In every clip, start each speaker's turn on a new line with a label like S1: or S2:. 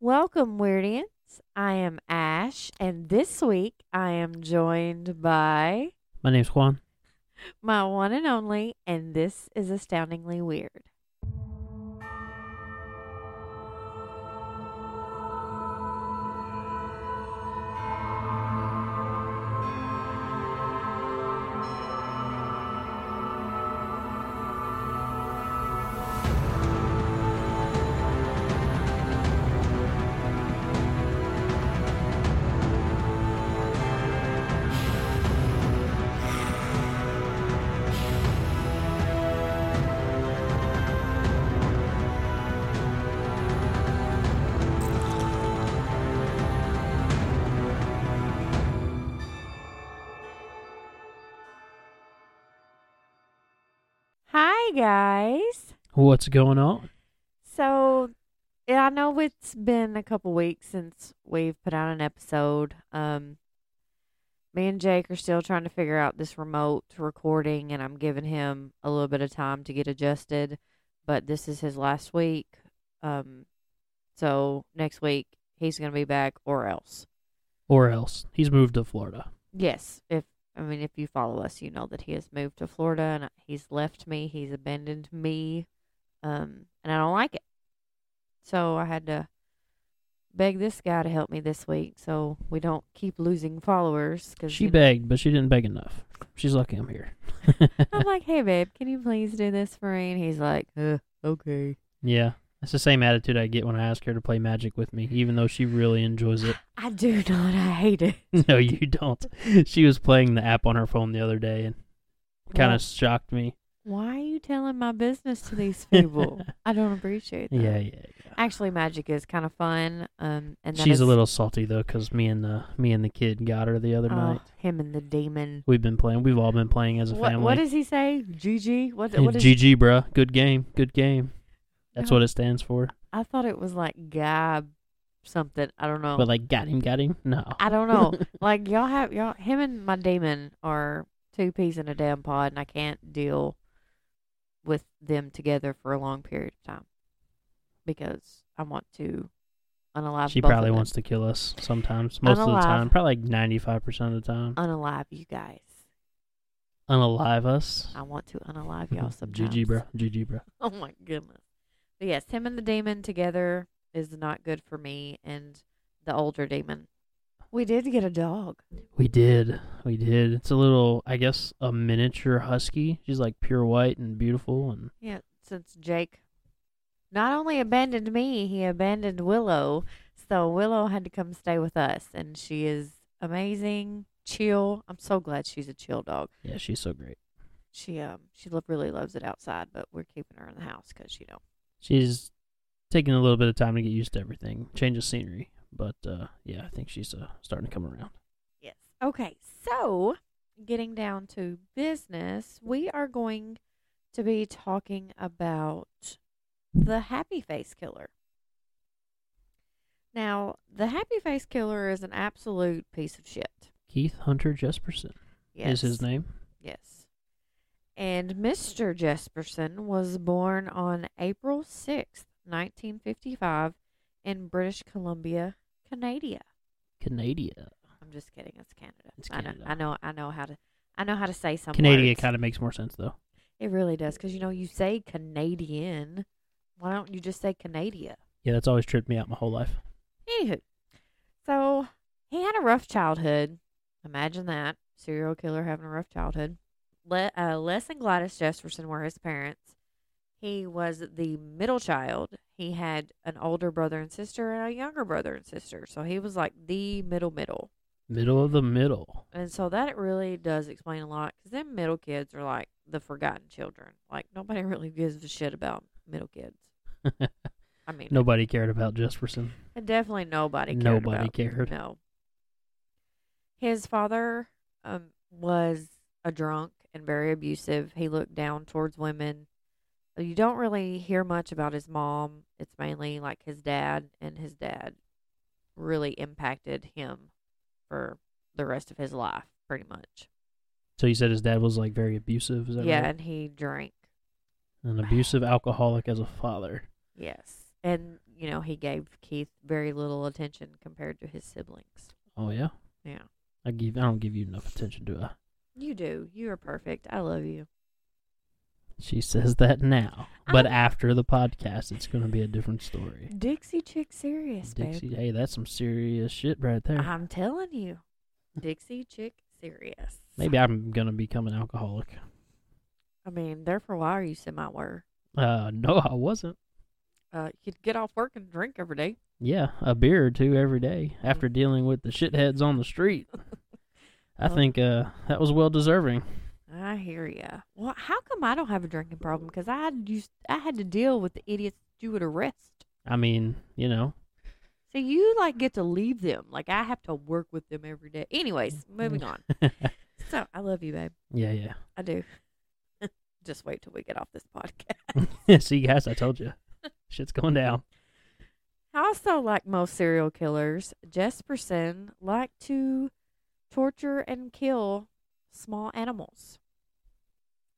S1: Welcome, Weirdians. I am Ash, and this week I am joined by
S2: My name's Juan.
S1: my one and only, and this is astoundingly weird. Guys.
S2: What's going on?
S1: So, yeah, I know it's been a couple weeks since we've put out an episode. Um, me and Jake are still trying to figure out this remote recording, and I'm giving him a little bit of time to get adjusted. But this is his last week. Um, so next week he's going to be back, or else.
S2: Or else he's moved to Florida.
S1: Yes, if I mean if you follow us, you know that he has moved to Florida and he's left me. He's abandoned me, um, and I don't like it. So I had to beg this guy to help me this week, so we don't keep losing followers. Cause
S2: She
S1: you know-
S2: begged, but she didn't beg enough. She's lucky I'm here.
S1: I'm like, hey babe, can you please do this for me? And he's like, uh, okay.
S2: yeah, that's the same attitude I get when I ask her to play Magic with me, even though she really enjoys it.
S1: I do not. I hate it.
S2: no, you don't. She was playing the app on her phone the other day and kind of shocked me.
S1: Why are you telling my business to these people? I don't appreciate that.
S2: Yeah, yeah, yeah.
S1: Actually, magic is kind of fun. Um, and that
S2: She's a little salty though, cause me and the me and the kid got her the other
S1: Oh,
S2: night.
S1: him and the demon.
S2: We've been playing. We've all been playing as a
S1: What,
S2: family.
S1: what does he say? GG. What? What is?
S2: GG, bruh. Good game. Good game. That's
S1: No.
S2: what it stands for.
S1: I thought it was like Gab, something. I don't know.
S2: But like, got him, got him. No.
S1: I don't know. like y'all have y'all. Him and my demon are two peas in a damn pod, and I can't deal with them together for a long period of time because I want to unalive.
S2: she
S1: both
S2: probably
S1: of them.
S2: wants to kill us sometimes. Most of the time. Probably like 95% of the time.
S1: unalive you guys.
S2: Unalive us.
S1: I want to unalive y'all sometimes.
S2: GG, bro. GG, bro.
S1: Oh my goodness. But yes, him and the demon together is not good for me and the older demon. We did get a dog.
S2: We did. We did. It's a little, I guess, a miniature husky. She's like pure white and beautiful. And
S1: Yeah, since Jake not only abandoned me, he abandoned Willow. So Willow had to come stay with us and she is amazing, chill. I'm so glad she's a chill dog.
S2: yeah, she's so great.
S1: She um she lo- really loves it outside, but we're keeping her in the house cuz you know.
S2: She's taking a little bit of time to get used to everything, change of scenery. But uh, yeah, I think she's uh, starting to come around.
S1: Yes. Okay, so getting down to business, we are going to be talking about the happy face killer. Now, the happy face killer is an absolute piece of shit.
S2: Keith Hunter Jesperson
S1: Yes.
S2: is his name.
S1: Yes. And Mr. Jesperson was born on April 6th, 1955 in British Columbia, Canada.
S2: Canada.
S1: I'm just kidding. It's Canada.
S2: It's
S1: I know.
S2: Canada.
S1: I know. I know how to. I know how to say some
S2: Canada kind of makes more sense though.
S1: It really does because you know you say Canadian. Why don't you just say Canada?
S2: Yeah, that's always tripped me out my whole life.
S1: Anywho, so he had a rough childhood. Imagine that serial killer having a rough childhood. Le- uh, Les and Gladys Jesperson were his parents. He was the middle child. He had an older brother and sister and a younger brother and sister. So he was like the middle middle.
S2: Middle of the middle.
S1: And so that really does explain a lot because then middle kids are like the forgotten children. Like nobody really gives a shit about middle kids. I mean,
S2: Nobody cared about Jesperson.
S1: and definitely nobody cared.
S2: Nobody
S1: about-
S2: cared.
S1: No. His father um, was a drunk and very abusive. He looked down towards women. You don't really hear much about his mom. It's mainly like his dad, and his dad really impacted him for the rest of his life, pretty much.
S2: So you said his dad was like very abusive. Is that
S1: yeah,
S2: right?
S1: and he drank.
S2: An abusive alcoholic as a father.
S1: Yes. And you know, he gave Keith very little attention compared to his siblings.
S2: Oh yeah.
S1: Yeah.
S2: I give. I don't give you enough attention, do I?
S1: You do. You are perfect. I love you.
S2: She says that now, but
S1: I'm-
S2: after the podcast, it's going to be a different story.
S1: Dixie chick serious,
S2: Dixie,
S1: babe.
S2: hey, that's some serious shit right there.
S1: I'm telling you. Dixie chick serious.
S2: Maybe I'm gonna become an alcoholic.
S1: I mean, there for a while you semi were.
S2: Uh, no, I wasn't.
S1: Uh, you'd get off work and drink every day.
S2: Yeah, a beer or two every day after dealing with the shitheads on the street. I
S1: Well-
S2: think uh that was well deserving.
S1: I hear ya. Well, how come I don't have a drinking problem? Because I had used, I had to deal with the idiots you would arrest.
S2: I mean, you know,
S1: So you like get to leave them. Like I have to work with them every day. Anyways, moving on. So I love you, babe.
S2: yeah, yeah.
S1: I do. Just wait till we get off this podcast.
S2: See, guys, I told you, shit's going down.
S1: Also, like most serial killers, Jesperson liked to torture and kill small animals.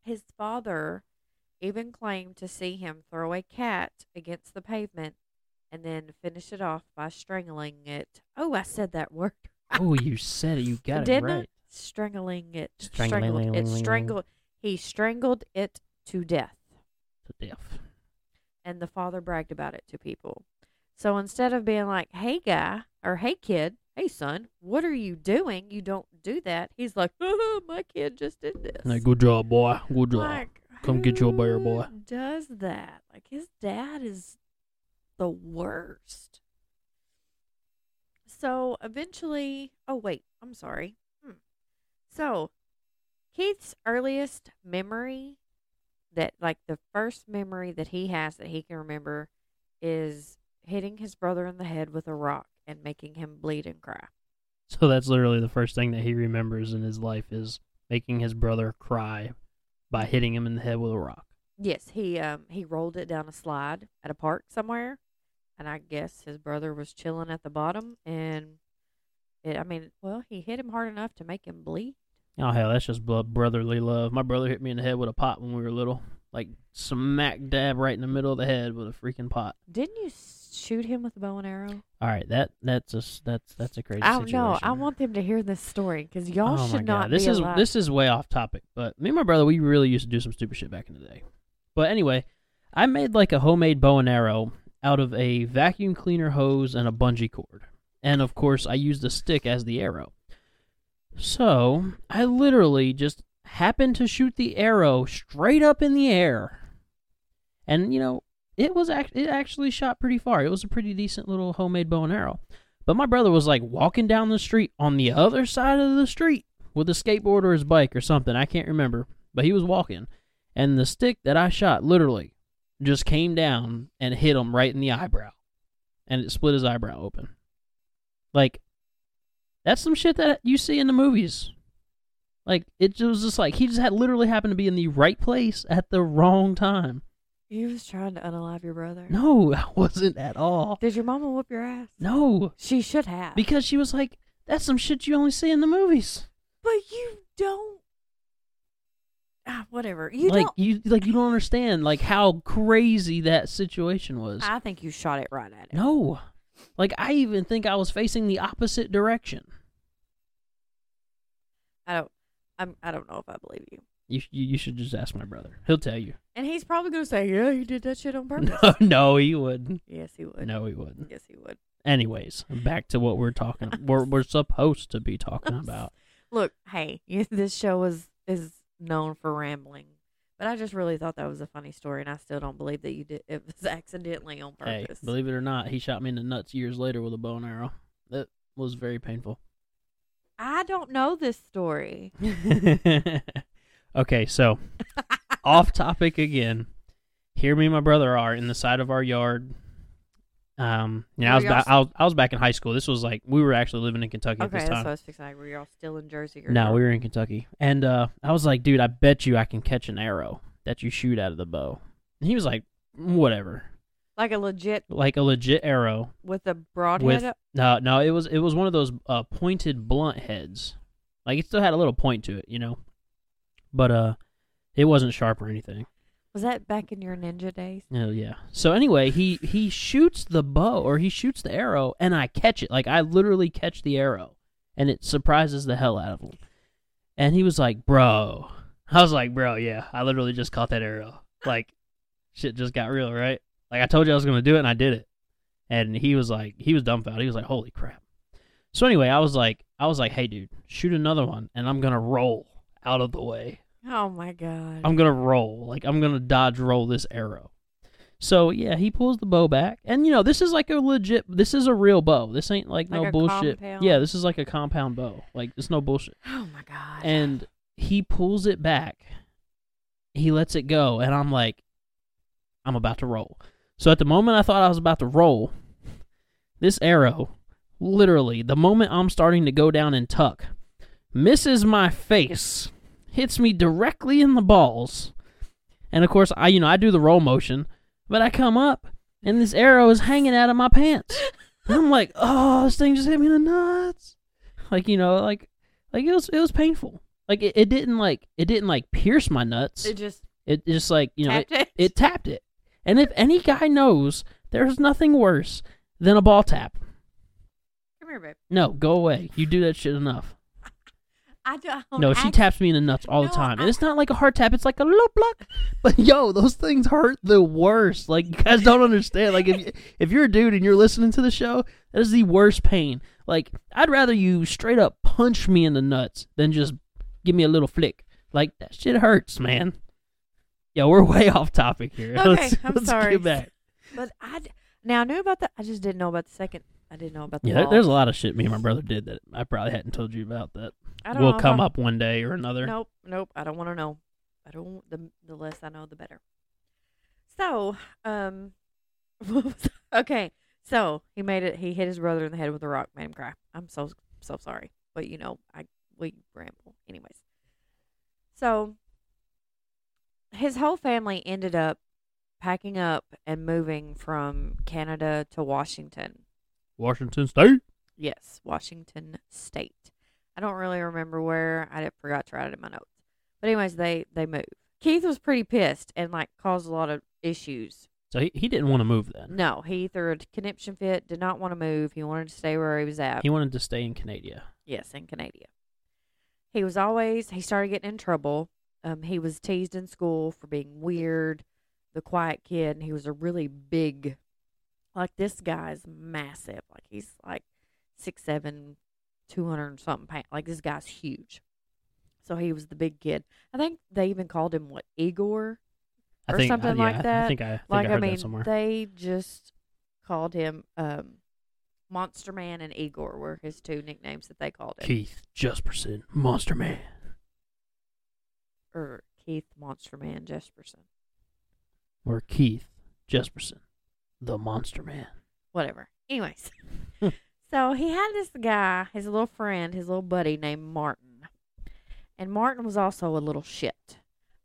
S1: His father even claimed to see him throw a cat against the pavement and then finish it off by strangling it. Oh, I said that word.
S2: Oh, you said it. You got it right.
S1: Strangling it.
S2: Strangling-
S1: Strangled it. Strangled. He strangled it to death.
S2: To death.
S1: and the father bragged about it to people. So instead of being like, "Hey guy," or "Hey kid," "Hey son," what are you doing? You don't do that. He's like, oh, "My kid just did this."
S2: Like, good job, boy. Good job.
S1: Like,
S2: Come get your bear, boy.
S1: Does that? Like his dad is the worst. So eventually, oh wait, I'm sorry. Hmm. So Keith's earliest memory that like the first memory that he has that he can remember is hitting his brother in the head with a rock and making him bleed and cry.
S2: So that's literally the first thing that he remembers in his life is making his brother cry by hitting him in the head with a rock.
S1: Yes, he um he rolled it down a slide at a park somewhere, and I guess his brother was chilling at the bottom, and it. I mean, well, he hit him hard enough to make him bleed.
S2: Oh hell, that's just brotherly love. My brother hit me in the head with a pot when we were little, like smack dab right in the middle of the head with a freaking pot.
S1: Didn't you shoot him with a bow and arrow?
S2: All right, that that's just that's that's a crazy
S1: I don't know. I want them to hear this story because y'all
S2: oh
S1: should not
S2: This is
S1: alive.
S2: this is way off topic, but me and my brother we really used to do some stupid shit back in the day. But anyway, I made like a homemade bow and arrow out of a vacuum cleaner hose and a bungee cord, and of course I used a stick as the arrow. So I literally just happened to shoot the arrow straight up in the air, and you know it was act- it actually shot pretty far. It was a pretty decent little homemade bow and arrow. But my brother was like walking down the street on the other side of the street with a skateboard or his bike or something. I can't remember. But he was walking. And the stick that I shot literally just came down and hit him right in the eyebrow. And it split his eyebrow open. Like, that's some shit that you see in the movies. Like, it was just like, he just had literally happened to be in the right place at the wrong time.
S1: You was trying to unalive your brother.
S2: No, I wasn't at all.
S1: Did your mama whoop your ass?
S2: No.
S1: She should have.
S2: Because she was like, that's some shit you only see in the movies.
S1: but you don't. Ah, whatever. You
S2: like
S1: don't.
S2: you like you don't understand like how crazy that situation was.
S1: I think you shot it right at it.
S2: no. Like I even think I was facing the opposite direction.
S1: I don't. I'm. I don't know if I believe you.
S2: You you, you should just ask my brother. He'll tell you.
S1: And he's probably gonna say, "Yeah, he did that shit on purpose."
S2: No, no, he wouldn't.
S1: Yes, he would.
S2: No, he wouldn't.
S1: Yes, he would.
S2: Anyways, back to what we're talking. We're we're supposed to be talking about.
S1: Look, hey, this show is is known for rambling, but I just really thought that was a funny story, and I still don't believe that you did. It was accidentally on
S2: Hey,
S1: purpose.
S2: believe it or not, he shot me in the nuts years later with a bow and arrow. That was very painful.
S1: I don't know this story.
S2: Okay, so off topic again. Here, me and my brother are in the side of our yard. Um, you know, I was back. I was, I was back in high school. This was like we were actually living in Kentucky at
S1: Okay,
S2: this
S1: that's
S2: time.
S1: what I was fixing. Like, were y'all still in Jersey? Or
S2: No, we were in Kentucky, and uh, I was like, dude, I bet you I can catch an arrow that you shoot out of the bow. And he was like, whatever,
S1: like a legit
S2: like a legit arrow.
S1: with a broadhead.
S2: With-
S1: up-
S2: No, no, it was it was one of those uh, pointed blunt heads. Like it still had a little point to it, you know. But uh, it wasn't sharp or anything.
S1: Was that back in your ninja days?
S2: Oh yeah. So anyway, he he shoots the bow or he shoots the arrow, and I catch it. Like I literally catch the arrow, and it surprises the hell out of him. And he was like, "Bro," I was like, "Bro, yeah, I literally just caught that arrow. Like, shit just got real, right? Like I told you I was gonna do it, and I did it." And he was like, he was dumbfounded. He was like, "Holy crap!" So anyway, I was like, I was like, "Hey, dude, shoot another one, and I'm gonna roll out of the way."
S1: Oh my god.
S2: I'm gonna roll. Like I'm gonna dodge roll this arrow. So yeah, he pulls the bow back, and you know this is like a legit. This is a real bow. This ain't like,
S1: Like
S2: no bullshit.
S1: compound?
S2: Yeah, this is like a compound bow. Like it's no bullshit.
S1: oh my god.
S2: And he pulls it back. He lets it go, and I'm like, I'm about to roll. So at the moment I thought I was about to roll, this arrow, literally, the moment I'm starting to go down and tuck, misses my face, hits me directly in the balls. And of course, I you know, I do the roll motion, but I come up and this arrow is hanging out of my pants. And I'm like, "Oh, this thing just hit me in the nuts." Like, you know, like like it was it was painful. Like it, it didn't like it didn't like pierce my nuts.
S1: it just
S2: It just like, you know, it,
S1: it.
S2: it tapped it. And if any guy knows, there's nothing worse than a ball tap.
S1: Come here, babe.
S2: No, go away. You do that shit enough.
S1: I don't.
S2: No, she
S1: I-
S2: taps me in the nuts all the
S1: No,
S2: time.
S1: I-
S2: And it's not like a hard tap, it's like a little pluck. But yo, those things hurt the worst. Like you guys don't understand. Like if if you're a dude and you're listening to the show, that is the worst pain. Like I'd rather you straight up punch me in the nuts than just give me a little flick. Like that shit hurts, man. Yo, we're way off topic here.
S1: Okay,
S2: let's,
S1: I'm
S2: let's
S1: sorry.
S2: Get back.
S1: But I now I knew about the. I just didn't know about the second. I didn't know about the.
S2: Yeah,
S1: wall.
S2: there's a lot of shit me and my brother did that I probably hadn't told you about that.
S1: I don't
S2: Will come
S1: I-
S2: up one day or another.
S1: Nope, nope. I don't want to know. I don't. The the less I know, the better. So, um, okay. So he made it. He hit his brother in the head with a rock, made him cry. I'm so so sorry, but you know, I we ramble, anyways. So his whole family ended up packing up and moving from Canada to Washington.
S2: Washington State.
S1: Yes, Washington State. I don't really remember where. I forgot to write it in my notes. But anyways, they they moved. Keith was pretty pissed and like caused a lot of issues.
S2: So he, he didn't want to move then.
S1: No, he threw a conniption fit. Did not want to move. He wanted to stay where he was at.
S2: He wanted to stay in Canada.
S1: yes, in Canada. He was always. He started getting in trouble. Um, he was teased in school for being weird, the quiet kid, and he was a really big. Like this guy's massive. Like he's like six seven, two hundred and something pounds. Like this guy's huge. So he was the big kid. I think they even called him what Igor,
S2: I
S1: Or
S2: think
S1: something
S2: yeah,
S1: like that.
S2: I think I, I think
S1: like
S2: I
S1: I, mean,
S2: that somewhere.
S1: they just called him um, Monster Man and Igor were his two nicknames that they called him,
S2: Keith Jesperson, Monster Man.
S1: or Keith Monster Man Jesperson,
S2: Or Keith Jesperson, the Monster Man.
S1: whatever. Anyways, so he had this guy, his little friend, his little buddy named Martin, and Martin was also a little shit,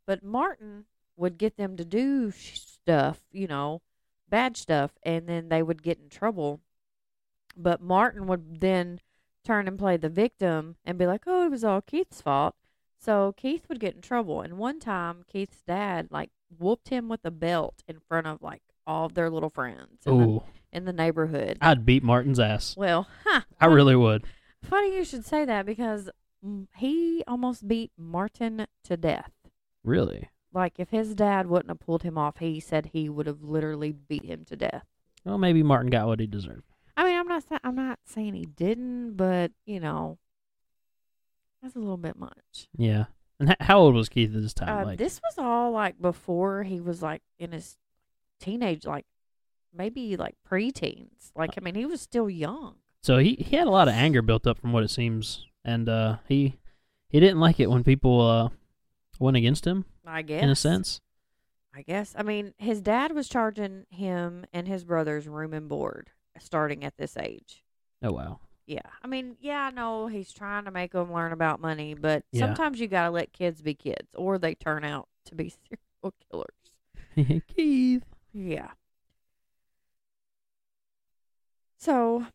S1: but Martin would get them to do stuff, you know, bad stuff, and then they would get in trouble. But Martin would then turn and play the victim and be like, "Oh, it was all Keith's fault." So Keith would get in trouble. And one time, Keith's dad like whooped him with a belt in front of like all of their little friends the,
S2: Ooh,
S1: in the neighborhood.
S2: I'd beat Martin's ass.
S1: well, huh?
S2: I really would.
S1: Funny you should say that because he almost beat Martin to death.
S2: Really?
S1: Like if his dad wouldn't have pulled him off, he said he would have literally beat him to death.
S2: Well, maybe Martin got what he deserved.
S1: I mean, I'm not I'm not saying he didn't, but you know, that's a little bit much.
S2: Yeah. And how old was Keith at this time?
S1: Uh,
S2: like,
S1: this was all like before he was like in his teenage, like maybe like preteens. Like I mean, he was still young.
S2: so he, he had a lot of anger built up from what it seems, and uh, he he didn't like it when people uh, went against him
S1: I guess
S2: in a sense.
S1: I guess. I mean, his dad was charging him and his brothers room and board starting at this age.
S2: Oh wow.
S1: Yeah. I mean, yeah, I know he's trying to make them learn about money, but
S2: Yeah.
S1: sometimes you got to let kids be kids or they turn out to be serial killers.
S2: Keith.
S1: Yeah. So,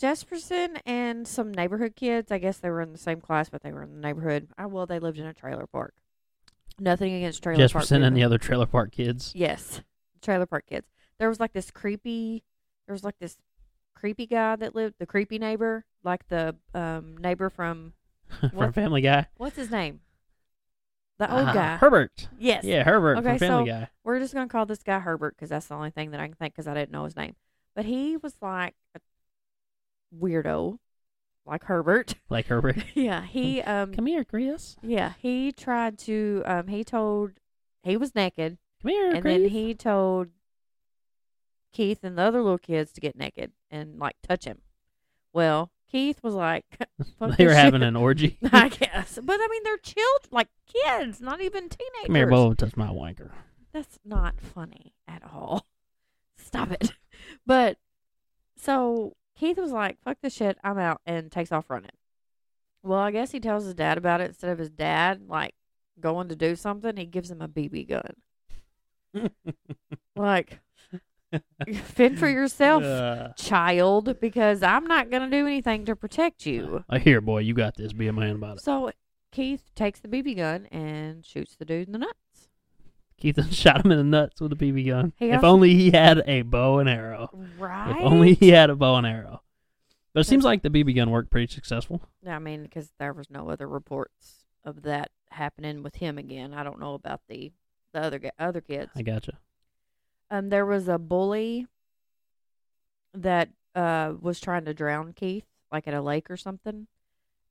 S1: Jesperson and some neighborhood kids, I guess they were in the same class, but they were in the neighborhood. Oh, well, they lived in a trailer park. Nothing against trailer
S2: Just
S1: park
S2: sending
S1: kids.
S2: the other trailer park kids.
S1: Yes, trailer park kids. There was like this creepy. There was like this creepy guy that lived. The creepy neighbor, like the um neighbor from
S2: from
S1: What?
S2: Family Guy.
S1: what's his name? The old
S2: Uh,
S1: guy.
S2: Herbert.
S1: yes.
S2: Yeah, Herbert
S1: Okay,
S2: from Family
S1: so-
S2: Guy.
S1: We're just gonna call this guy Herbert because that's the only thing that I can think because I didn't know his name. But he was like a weirdo, like Herbert.
S2: Like Herbert.
S1: yeah, he um
S2: Come here, Chris.
S1: yeah he tried to um he told he was naked
S2: Come here,
S1: and
S2: Chris.
S1: then he told Keith and the other little kids to get naked and like touch him. Well, Keith was like, Fuck
S2: they were having
S1: shit.
S2: an orgy.
S1: I guess, but I mean they're children, like kids, not even teenagers.
S2: Come here, Bo, touch my wanker.
S1: That's not funny at all. Stop it. But so Keith was like, fuck this shit, I'm out, and takes off running. Well, I guess he tells his dad about it instead of his dad, like, going to do something, he gives him a BB gun. Like, fend for yourself,
S2: Uh,
S1: child, because I'm not going to do anything to protect you.
S2: I hear, boy, you got this. Be a man about it.
S1: So Keith takes the BB gun and shoots the dude in the nuts.
S2: Keith shot him in the nuts with a BB gun.
S1: He
S2: if
S1: also-
S2: only he had a bow and arrow.
S1: Right?
S2: If only he had a bow and arrow. But it seems like the BB gun worked pretty successful.
S1: I mean, because there was no other reports of that happening with him again. I don't know about the the other other kids.
S2: I gotcha.
S1: Um, there was a bully that uh was trying to drown Keith, like at a lake or something,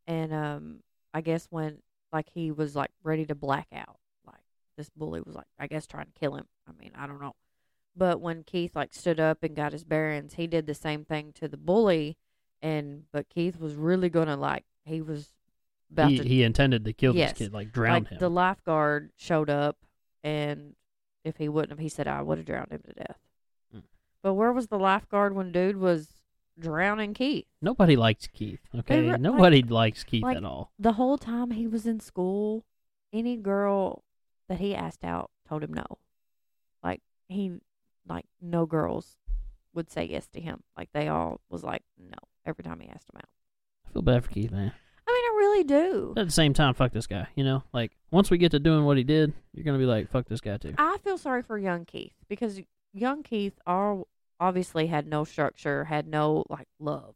S1: and um, I guess when like he was like ready to black out, like this bully was like, I guess trying to kill him. I mean, I don't know, but when Keith like stood up and got his bearings, he did the same thing to the bully, and but Keith was really gonna like he was about
S2: He,
S1: to
S2: he intended to kill
S1: Yes.
S2: this kid, like drown
S1: like
S2: him.
S1: the lifeguard showed up and if he wouldn't have he said i would have drowned him to death
S2: Mm.
S1: but where was the lifeguard when dude was drowning keith
S2: Nobody likes Keith. Okay,
S1: re- like-
S2: nobody likes Keith
S1: like-
S2: at all.
S1: the whole time he was in school any girl that he asked out told him no like he like no girls would say yes to him like they all was like no every time he asked him out
S2: I feel bad for Keith, man.
S1: I mean i really do
S2: at the same time, fuck this guy. You know, like once we get to doing what he did, you're gonna be like, fuck this guy too.
S1: I feel sorry for young Keith because young Keith all obviously had no structure, had no like love,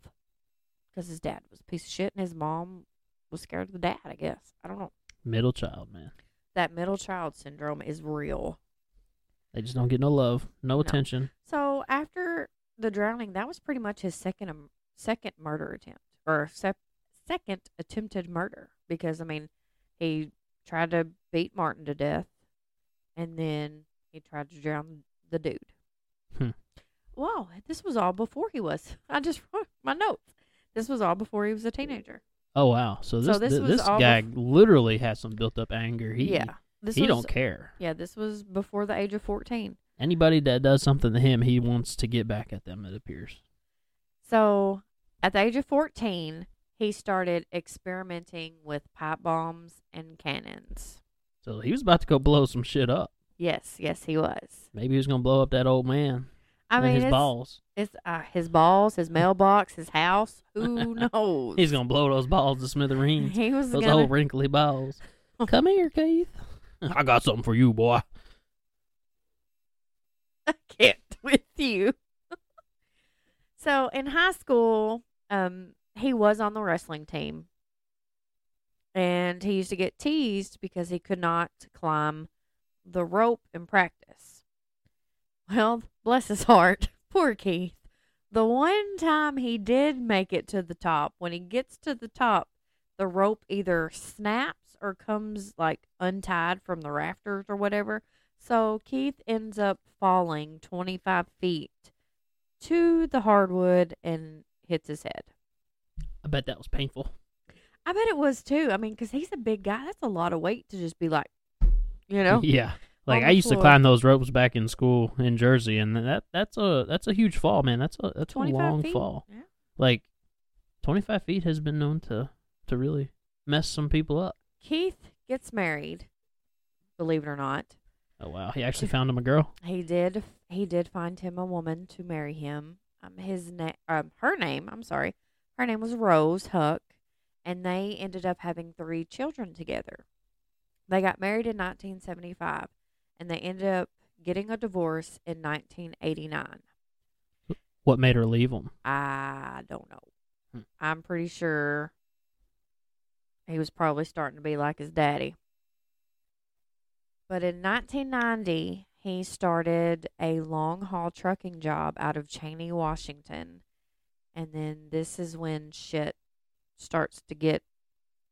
S1: because his dad was a piece of shit and his mom was scared of the dad. I guess I don't know.
S2: Middle child, man.
S1: That middle child syndrome is real.
S2: They just don't get no love, no
S1: No.
S2: attention.
S1: So after the drowning, that was pretty much his second um, second murder attempt or sep- second attempted murder because I mean he tried to beat Martin to death, and then he tried to drown the dude.
S2: Hmm.
S1: Wow, this was all before he was. I just wrote my notes. This was all before he was a teenager.
S2: Oh wow. So
S1: So
S2: this
S1: this
S2: this, this guy
S1: bef-
S2: literally has some built up anger. He
S1: yeah, this
S2: he
S1: was,
S2: don't care.
S1: Yeah, this was before the age of fourteen.
S2: Anybody that does something to him, he wants to get back at them. It appears.
S1: So at the age of 14, he started experimenting with pipe bombs and cannons.
S2: So he was about to go blow some shit up.
S1: Yes, yes, he was.
S2: Maybe he was gonna blow up that old man
S1: I mean,
S2: his
S1: it's,
S2: balls.
S1: it's uh, his balls, his mailbox, his house. Who knows?
S2: He's gonna blow those balls to smithereens.
S1: He was
S2: Those
S1: gonna.
S2: old wrinkly balls. Come here, Keith. I got something for you, boy.
S1: I can't with you. so in high school, um, he was on the wrestling team, and he used to get teased because he could not climb the rope in practice. Well, bless his heart, poor Keith. The one time he did make it to the top, when he gets to the top, the rope either snaps or comes like untied from the rafters or whatever. So Keith ends up falling 25 feet to the hardwood and hits his head.
S2: I bet that was painful.
S1: I bet it was too. I mean, because he's a big guy. That's a lot of weight to just be like, you know?
S2: Yeah. Like I used to climb those ropes back in school in Jersey, and that that's a that's a huge fall, man. That's a that's a long
S1: feet.
S2: fall.
S1: Yeah.
S2: Like twenty five feet has been known to to really mess some people up.
S1: Keith gets married, believe it or not.
S2: Oh wow, he actually found him a girl.
S1: He did. He did find him a woman to marry him. Um, his name, um, her name. I'm sorry, her name was Rose Huck, and they ended up having three children together. They got married in 1975 and they ended up getting a divorce in 1989.
S2: What made her leave him?
S1: I don't know.
S2: Hmm.
S1: I'm pretty sure he was probably starting to be like his daddy. But in 1990, he started a long haul trucking job out of Cheney, Washington. And then this is when shit starts to get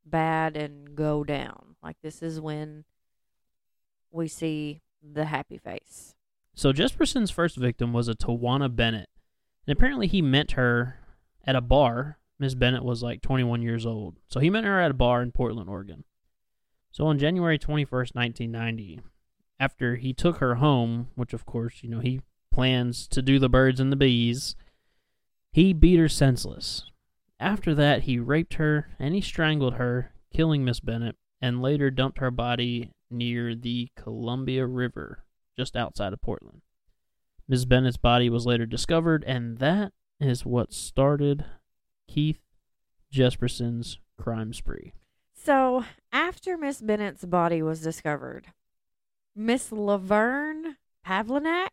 S1: bad and go down. Like, this is when we see the happy face.
S2: So Jesperson's first victim was a Tawana Bennett, and apparently he met her at a bar. Miss Bennett was like 21 years old, so he met her at a bar in Portland, Oregon. So on January 21st, 1990, after he took her home, which of course you know he plans to do the birds and the bees, he beat her senseless. After that, he raped her and he strangled her, killing Miss Bennett, and later dumped her body near the Columbia River, just outside of Portland. Miss Bennett's body was later discovered, and that is what started Keith Jesperson's crime spree.
S1: So, after Miss Bennett's body was discovered, Miss Laverne Pavlinac,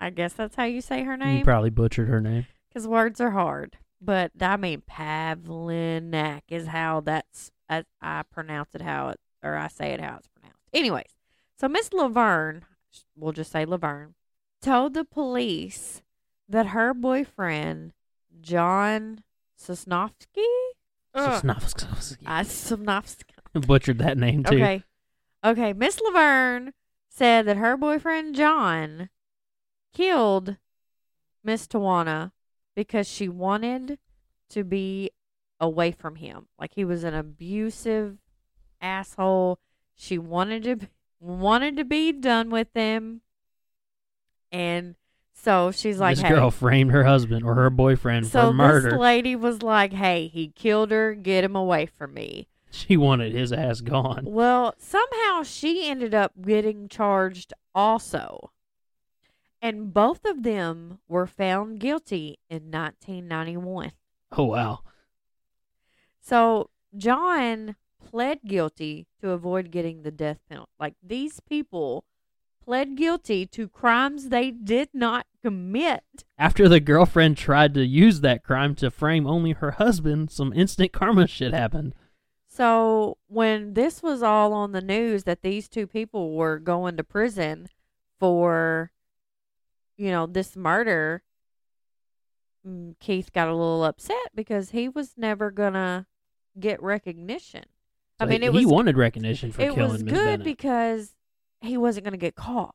S1: I guess that's how you say her name.
S2: You probably butchered her name.
S1: because words are hard. But I mean, Pavlinac is how that's I, I pronounce it how it or I say it how it's pronounced. Anyways, so Miss Laverne, we'll just say Laverne, told the police that her boyfriend John Sosnowski, Ugh.
S2: Sosnovsky.
S1: I Sosnowski.
S2: butchered that name too.
S1: Okay. Okay. Miss Laverne said that her boyfriend John killed Miss Tawana because she wanted to be away from him. Like he was an abusive asshole. She wanted to wanted to be done with him. And so she's like,
S2: this
S1: hey,
S2: girl framed her husband or her boyfriend
S1: so
S2: for murder.
S1: this lady was like, "Hey, he killed her. Get him away from me."
S2: She wanted his ass gone.
S1: Well, somehow she ended up getting charged also. And both of them were found guilty in 1991.
S2: Oh wow.
S1: So John pled guilty to avoid getting the death penalty. Like these people pled guilty to crimes they did not commit.
S2: After the girlfriend tried to use that crime to frame only her husband, some instant karma shit happened.
S1: So when this was all on the news that these two people were going to prison for, you know, this murder, mm, Keith got a little upset because he was never gonna get recognition. I
S2: So
S1: mean,
S2: he,
S1: it was
S2: he wanted recognition for
S1: it
S2: killing
S1: was
S2: Miss
S1: good
S2: Bennett.
S1: because he wasn't gonna get caught,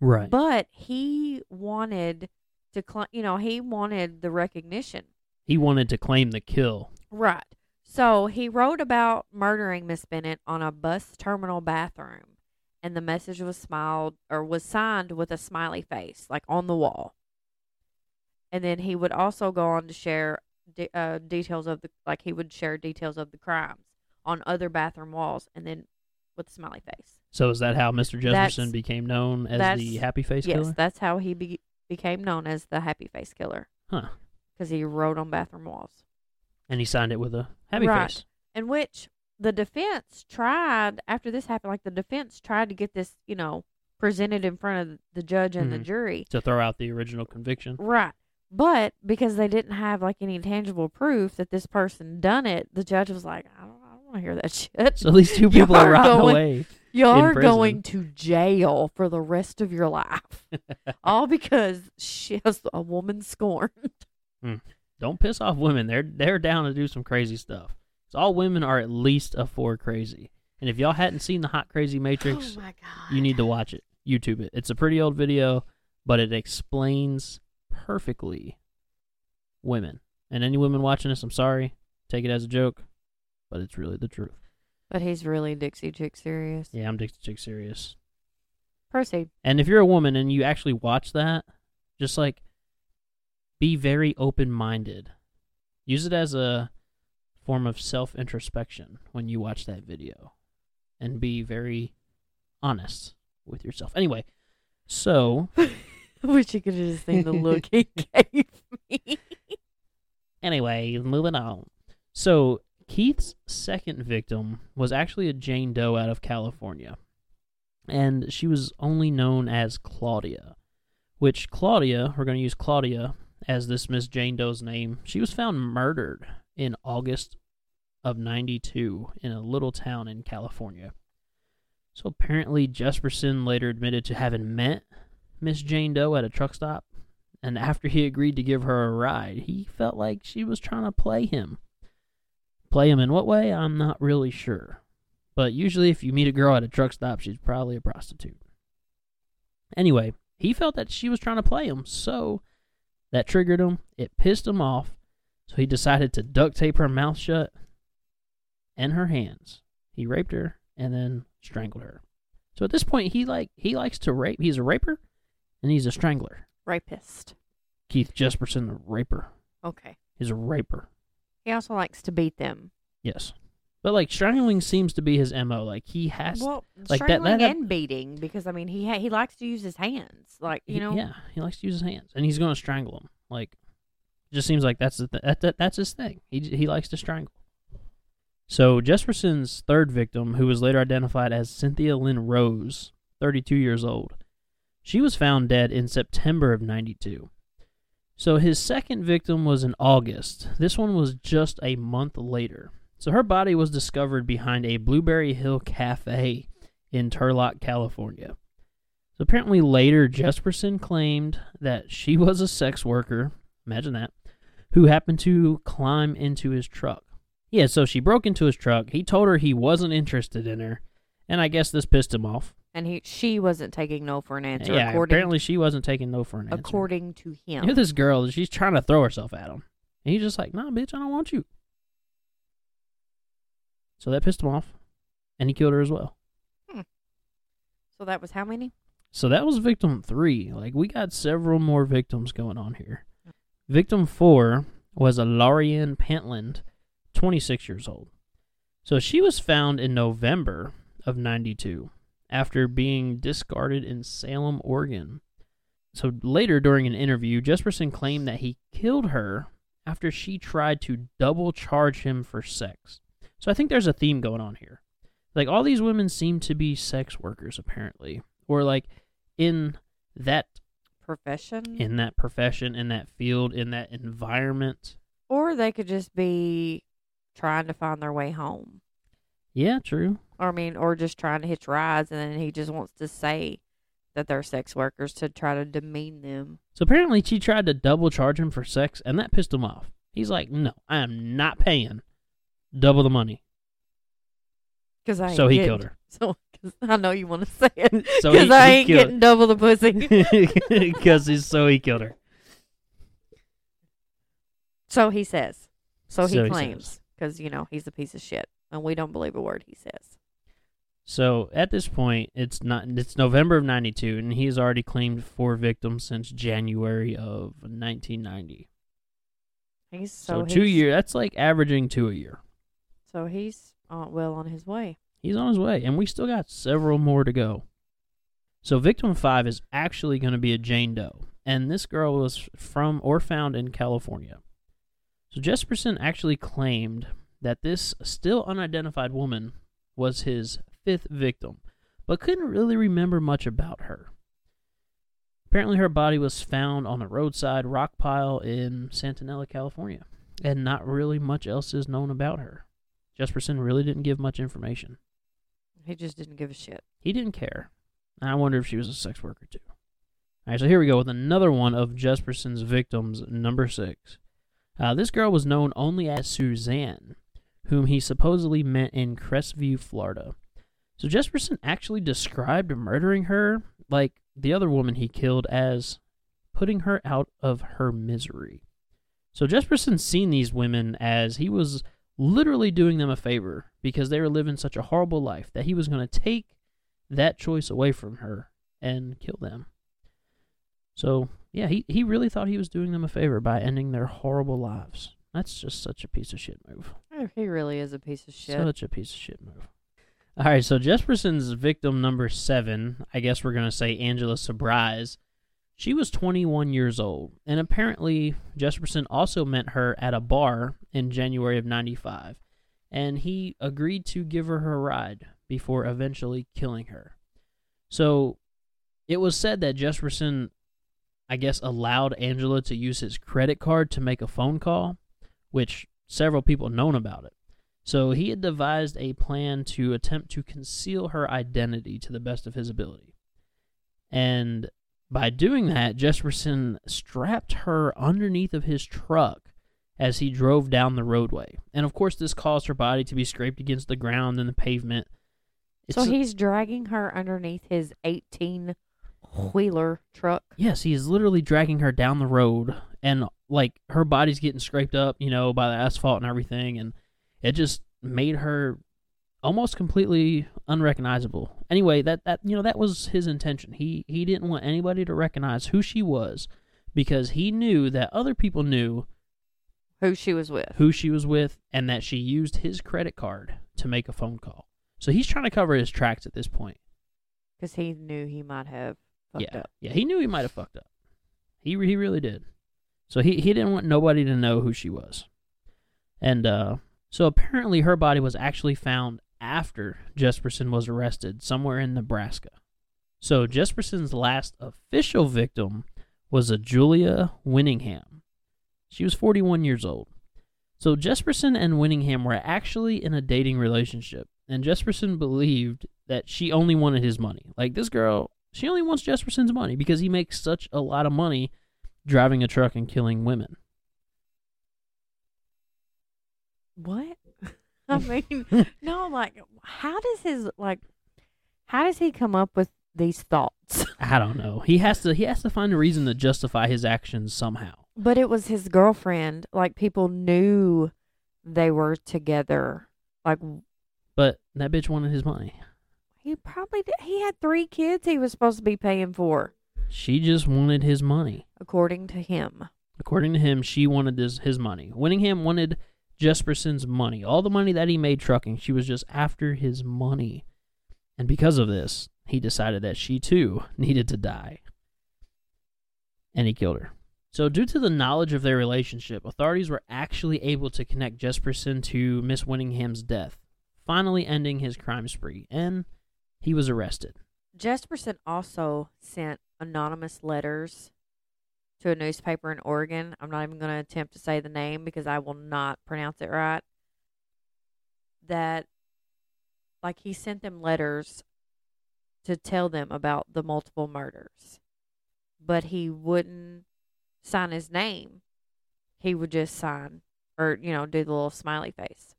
S2: right.
S1: but he wanted to, cl- you know, he wanted the recognition.
S2: he wanted to claim the kill.
S1: Right. So he wrote about murdering Miss Bennett on a bus terminal bathroom, and the message was smiled or was signed with a smiley face, like on the wall. And then he would also go on to share de- uh, details of the like he would share details of the crimes on other bathroom walls, and then with a smiley face.
S2: So is that how Mr.
S1: That's-
S2: became known as the Happy Face
S1: yes,
S2: Killer?
S1: Yes, that's how he be- became known as the Happy Face Killer
S2: Huh.
S1: because he wrote on bathroom walls.
S2: And he signed it with a happy
S1: Right.
S2: face.
S1: in which the defense tried after this happened like the defense tried to get this you know presented in front of the judge and the
S2: Mhm.
S1: jury
S2: To throw out the original conviction.
S1: right but because they didn't have like any tangible proof that this person done it the judge was like i don't, I don't want to hear that shit
S2: So these two people are
S1: are
S2: rotting
S1: going-
S2: away.
S1: you're going to jail for the rest of your life all because she was a woman scorned
S2: Don't piss off women. They're they're down to do some crazy stuff. So all women are at least a four crazy. And if y'all hadn't seen the Hot Crazy Matrix,
S1: oh
S2: you need to watch it. YouTube it. It's a pretty old video, but it explains perfectly women. And any women watching this, I'm sorry. Take it as a joke, but it's really the truth.
S1: but he's really dixie chick serious
S2: Yeah, I'm Dixie Chick serious.
S1: proceed
S2: And if you're a woman and you actually watch that, just like be very open minded. Use it as a form of self introspection when you watch that video. And be very honest with yourself. Anyway, so
S1: I wish you could have just seen the look he gave me.
S2: anyway, moving on. So Keith's second victim was actually a Jane Doe out of California, and she was only known as Claudia. Which Claudia, we're going to use Claudia as this Miss Jane Doe's name. She was found murdered in August of 92 in a little town in California. So apparently, Jesperson later admitted to having met Miss Jane Doe at a truck stop, and after he agreed to give her a ride, he felt like she was trying to play him. Play him in what way? I'm not really sure. But usually, if you meet a girl at a truck stop, she's probably a prostitute. Anyway, he felt that she was trying to play him, so that triggered him. It pissed him off, so he decided to duct tape her mouth shut and her hands. He raped her and then strangled her. So at this point, he like he likes to rape. He's a raper, and he's a strangler.
S1: Rapist.
S2: Keith Jesperson, the raper,
S1: Okay.
S2: He's a raper.
S1: He also likes to beat them.
S2: Yes, but like strangling seems to be his mo. Like he has.
S1: Well,
S2: like that-
S1: strangling
S2: that-
S1: and beating because I mean he ha- he likes to use his hands. Like you
S2: he-
S1: know.
S2: yeah, he likes to use his hands, and he's going to strangle him. Like, just seems like that's the th- that, that that's his thing. He he likes to strangle. So Jesperson's third victim, who was later identified as Cynthia Lynn Rose, 32 years old, she was found dead in September of 92. So his second victim was in August. This one was just a month later. So her body was discovered behind a Blueberry Hill Cafe in Turlock, California. So apparently later, Jesperson claimed that she was a sex worker, imagine that, who happened to climb into his truck. Yeah, so she broke into his truck. He told her he wasn't interested in her, and I guess this pissed him off.
S1: And he she wasn't taking no for an answer.
S2: yeah, apparently she wasn't taking no for an answer.
S1: according to him.
S2: You know this girl, she's trying to throw herself at him. And he's just like, nah, bitch, I don't want you. So that pissed him off, and he killed her as well. Hmm.
S1: So that was how many?
S2: So that was victim three. Like we got several more victims going on here. Victim four was a Larian Pentland, 26 years old. So she was found in November of 92 after being discarded in Salem, Oregon. So later during an interview, Jesperson claimed that he killed her after she tried to double charge him for sex. So I think there's a theme going on here. Like all these women seem to be sex workers apparently, or like in that
S1: Profession.
S2: in that profession, in that field, in that environment.
S1: or they could just be trying to find their way home.
S2: Yeah, true.
S1: Or I mean, or just trying to hitch rides, and then he just wants to say that they're sex workers to try to demean them.
S2: So apparently she tried to double charge him for sex, and that pissed him off. He's like, "No, I am not paying double the money."
S1: Cause I
S2: So he killed her.
S1: So I know you want to say it. Because
S2: he,
S1: I ain't
S2: killed
S1: getting double the pussy.
S2: because he's so he killed her.
S1: so he says. So he
S2: So
S1: claims. Because you know he's a piece of shit, and we don't believe a word he says.
S2: So at this point, it's not. It's November of '92, and he has already claimed four victims since January of 1990.
S1: He's
S2: So,
S1: so,
S2: two years. That's like averaging two a year.
S1: So he's uh, well on his way.
S2: He's on his way, and we still got several more to go. So, victim five is actually going to be a Jane Doe, and this girl was from or found in California. So, Jesperson actually claimed that this still unidentified woman was his fifth victim, but couldn't really remember much about her. Apparently, her body was found on a roadside rock pile in Santa Nella, California, and not really much else is known about her. Jesperson really didn't give much information.
S1: He just didn't give a shit.
S2: He didn't care. I wonder if she was a sex worker too. All right, so here we go with another one of Jesperson's victims, number six. Uh, this girl was known only as Suzanne, whom he supposedly met in Crestview, Florida. So Jesperson actually described murdering her, like the other woman he killed, as putting her out of her misery. So Jesperson seen these women as he was literally doing them a favor because they were living such a horrible life that he was going to take that choice away from her and kill them. So, yeah, he, he really thought he was doing them a favor by ending their horrible lives. That's just such a piece of shit move.
S1: He really is a piece of shit.
S2: Such a piece of shit move. All right, so Jesperson's victim number seven, I guess we're going to say Angela Subrize. She was 21 years old, and apparently Jesperson also met her at a bar in January of 95. And he agreed to give her a ride before eventually killing her. So it was said that Jesperson, I guess, allowed Angela to use his credit card to make a phone call, which several people known about it. So he had devised a plan to attempt to conceal her identity to the best of his ability. And by doing that, Jesperson strapped her underneath of his truck as he drove down the roadway. And of course, this caused her body to be scraped against the ground and the pavement. It's
S1: so he's dragging her underneath his 18 wheeler truck.
S2: Yes, he is literally dragging her down the road, and like her body's getting scraped up, you know, by the asphalt and everything, and it just made her almost completely unrecognizable. Anyway, that that you know that was his intention. He he didn't want anybody to recognize who she was because he knew that other people knew
S1: Who she was with.
S2: who she was with and that she used his credit card to make a phone call. So he's trying to cover his tracks at this point.
S1: Because he knew he might have fucked
S2: yeah,
S1: up.
S2: yeah, he knew he might have fucked up. He he really did. So he he didn't want nobody to know who she was, and uh, so apparently her body was actually found after Jesperson was arrested somewhere in Nebraska. So Jesperson's last official victim was a Julia Winningham. She was 41 years old. So Jesperson and Winningham were actually in a dating relationship, and Jesperson believed that she only wanted his money. Like this girl, she only wants Jesperson's money because he makes such a lot of money driving a truck and killing women.
S1: What? I mean, no, like, how does his, like, how does he come up with these thoughts?
S2: I don't know. He has to he has to find a reason to justify his actions somehow.
S1: But it was his girlfriend. Like, people knew they were together. Like,
S2: But that bitch wanted his money.
S1: he probably did. He had three kids he was supposed to be paying for,
S2: She just wanted his money.
S1: according to him.
S2: According to him, she wanted his, his money. Winningham wanted Jesperson's money. All the money that he made trucking, she was just after his money. And because of this, he decided that she too needed to die. And he killed her. So, due to the knowledge of their relationship, authorities were actually able to connect Jesperson to Miss Winningham's death, finally ending his crime spree, and he was arrested.
S1: Jesperson also sent anonymous letters to a newspaper in Oregon. I'm not even going to attempt to say the name because I will not pronounce it right. That, like, he sent them letters to tell them about the multiple murders, but he wouldn't sign his name. He would just sign or, you know, do the little smiley face.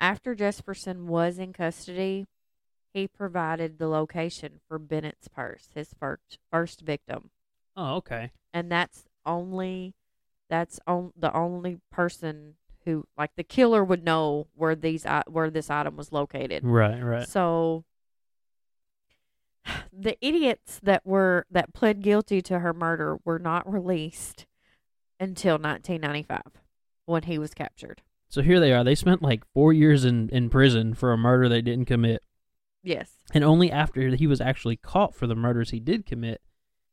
S1: After Jesperson was in custody, he provided the location for Bennett's purse, his first first victim,
S2: Oh, okay.
S1: and that's only that's on the only person who like the killer would know where these i- where this item was located.
S2: Right, right.
S1: So the idiots that were that pled guilty to her murder were not released until 1995 when he was captured.
S2: So here they are. They spent like four years in, in prison for a murder they didn't commit.
S1: Yes.
S2: And only after he was actually caught for the murders he did commit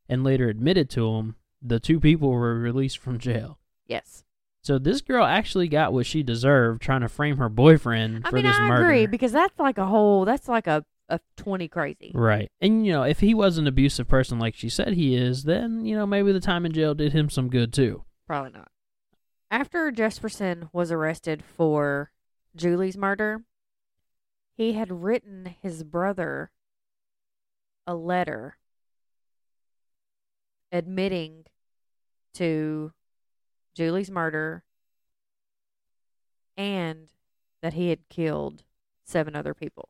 S2: and later admitted to them, the two people were released from jail.
S1: Yes.
S2: So this girl actually got what she deserved trying to frame her boyfriend
S1: I
S2: for
S1: mean,
S2: this
S1: I
S2: murder.
S1: I agree because that's like a whole that's like a a 20 crazy.
S2: Right. And, you know, if he was an abusive person like she said he is, then, you know, maybe the time in jail did him some good too.
S1: Probably not. After Jesperson was arrested for Julie's murder, he had written his brother a letter admitting to Julie's murder and that he had killed seven other people.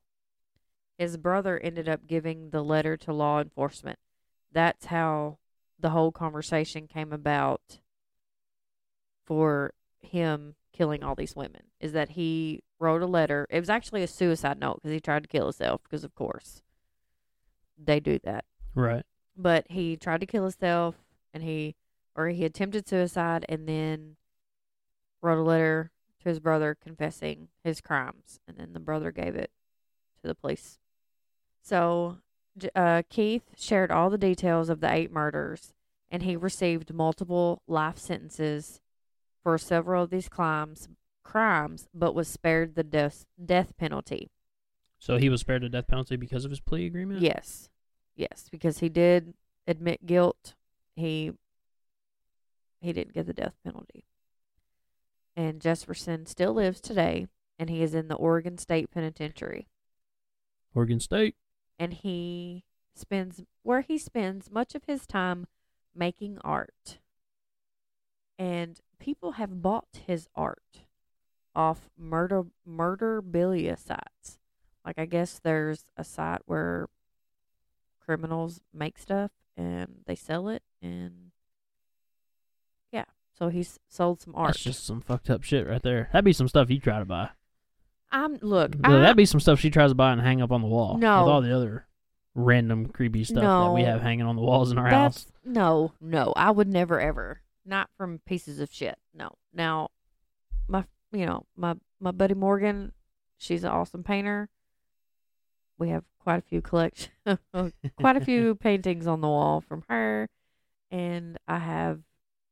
S1: His brother ended up giving the letter to law enforcement. That's how the whole conversation came about for him killing all these women is that he wrote a letter. It was actually a suicide note because he tried to kill himself because of course they do that.
S2: Right.
S1: But he tried to kill himself and he or he attempted suicide and then wrote a letter to his brother confessing his crimes and then the brother gave it to the police. So uh, Keith shared all the details of the eight murders and he received multiple life sentences for several of these crimes crimes, but was spared the death death penalty.
S2: So he was spared the death penalty because of his plea agreement.
S1: Yes, yes, because he did admit guilt. He he didn't get the death penalty. And Jesperson still lives today, and he is in the Oregon State Penitentiary.
S2: Oregon State.
S1: And he spends where he spends much of his time making art. And people have bought his art off murder murderabilia sites. Like I guess there's a site where criminals make stuff and they sell it and yeah. So he's sold some art.
S2: That's just some fucked up shit right there. That'd be some stuff you try to buy.
S1: I'm look. I,
S2: that'd be some stuff she tries to buy and hang up on the wall.
S1: No.
S2: With all the other random creepy stuff that we have hanging on the walls in our house.
S1: No, no. I would never ever. Not from pieces of shit. No. Now, my you know my my buddy Morgan, she's an awesome painter. We have quite a few collection, quite a few paintings on the wall from her, and I have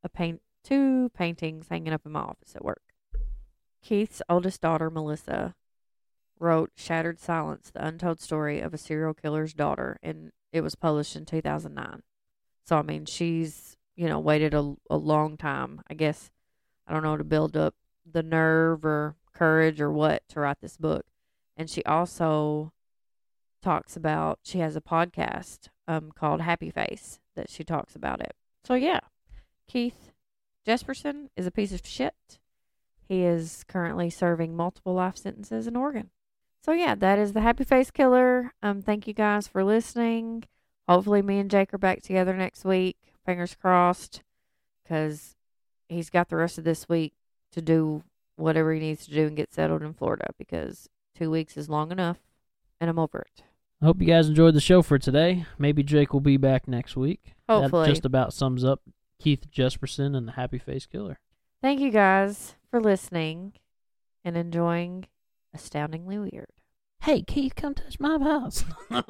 S1: a paint two paintings hanging up in my office at work. Keith's oldest daughter, Melissa, wrote Shattered Silence, the untold story of a serial killer's daughter, and it was published in 2009. So, I mean, she's, you know, waited a, a long time, I guess, I don't know, to build up the nerve or courage or what to write this book. And she also talks about, she has a podcast um, called Happy Face that she talks about it. So, yeah, Keith Jesperson is a piece of shit. He is currently serving multiple life sentences in Oregon. So yeah, that is the Happy Face Killer. Um, thank you guys for listening. Hopefully, me and Jake are back together next week. Fingers crossed, because he's got the rest of this week to do whatever he needs to do and get settled in Florida. Because two weeks is long enough, and I'm over it.
S2: I hope you guys enjoyed the show for today. Maybe Jake will be back next week.
S1: Hopefully.
S2: That just about sums up Keith Jesperson and the Happy Face Killer.
S1: Thank you guys for listening and enjoying Astoundingly Weird.
S2: Hey, Keith, come touch my house.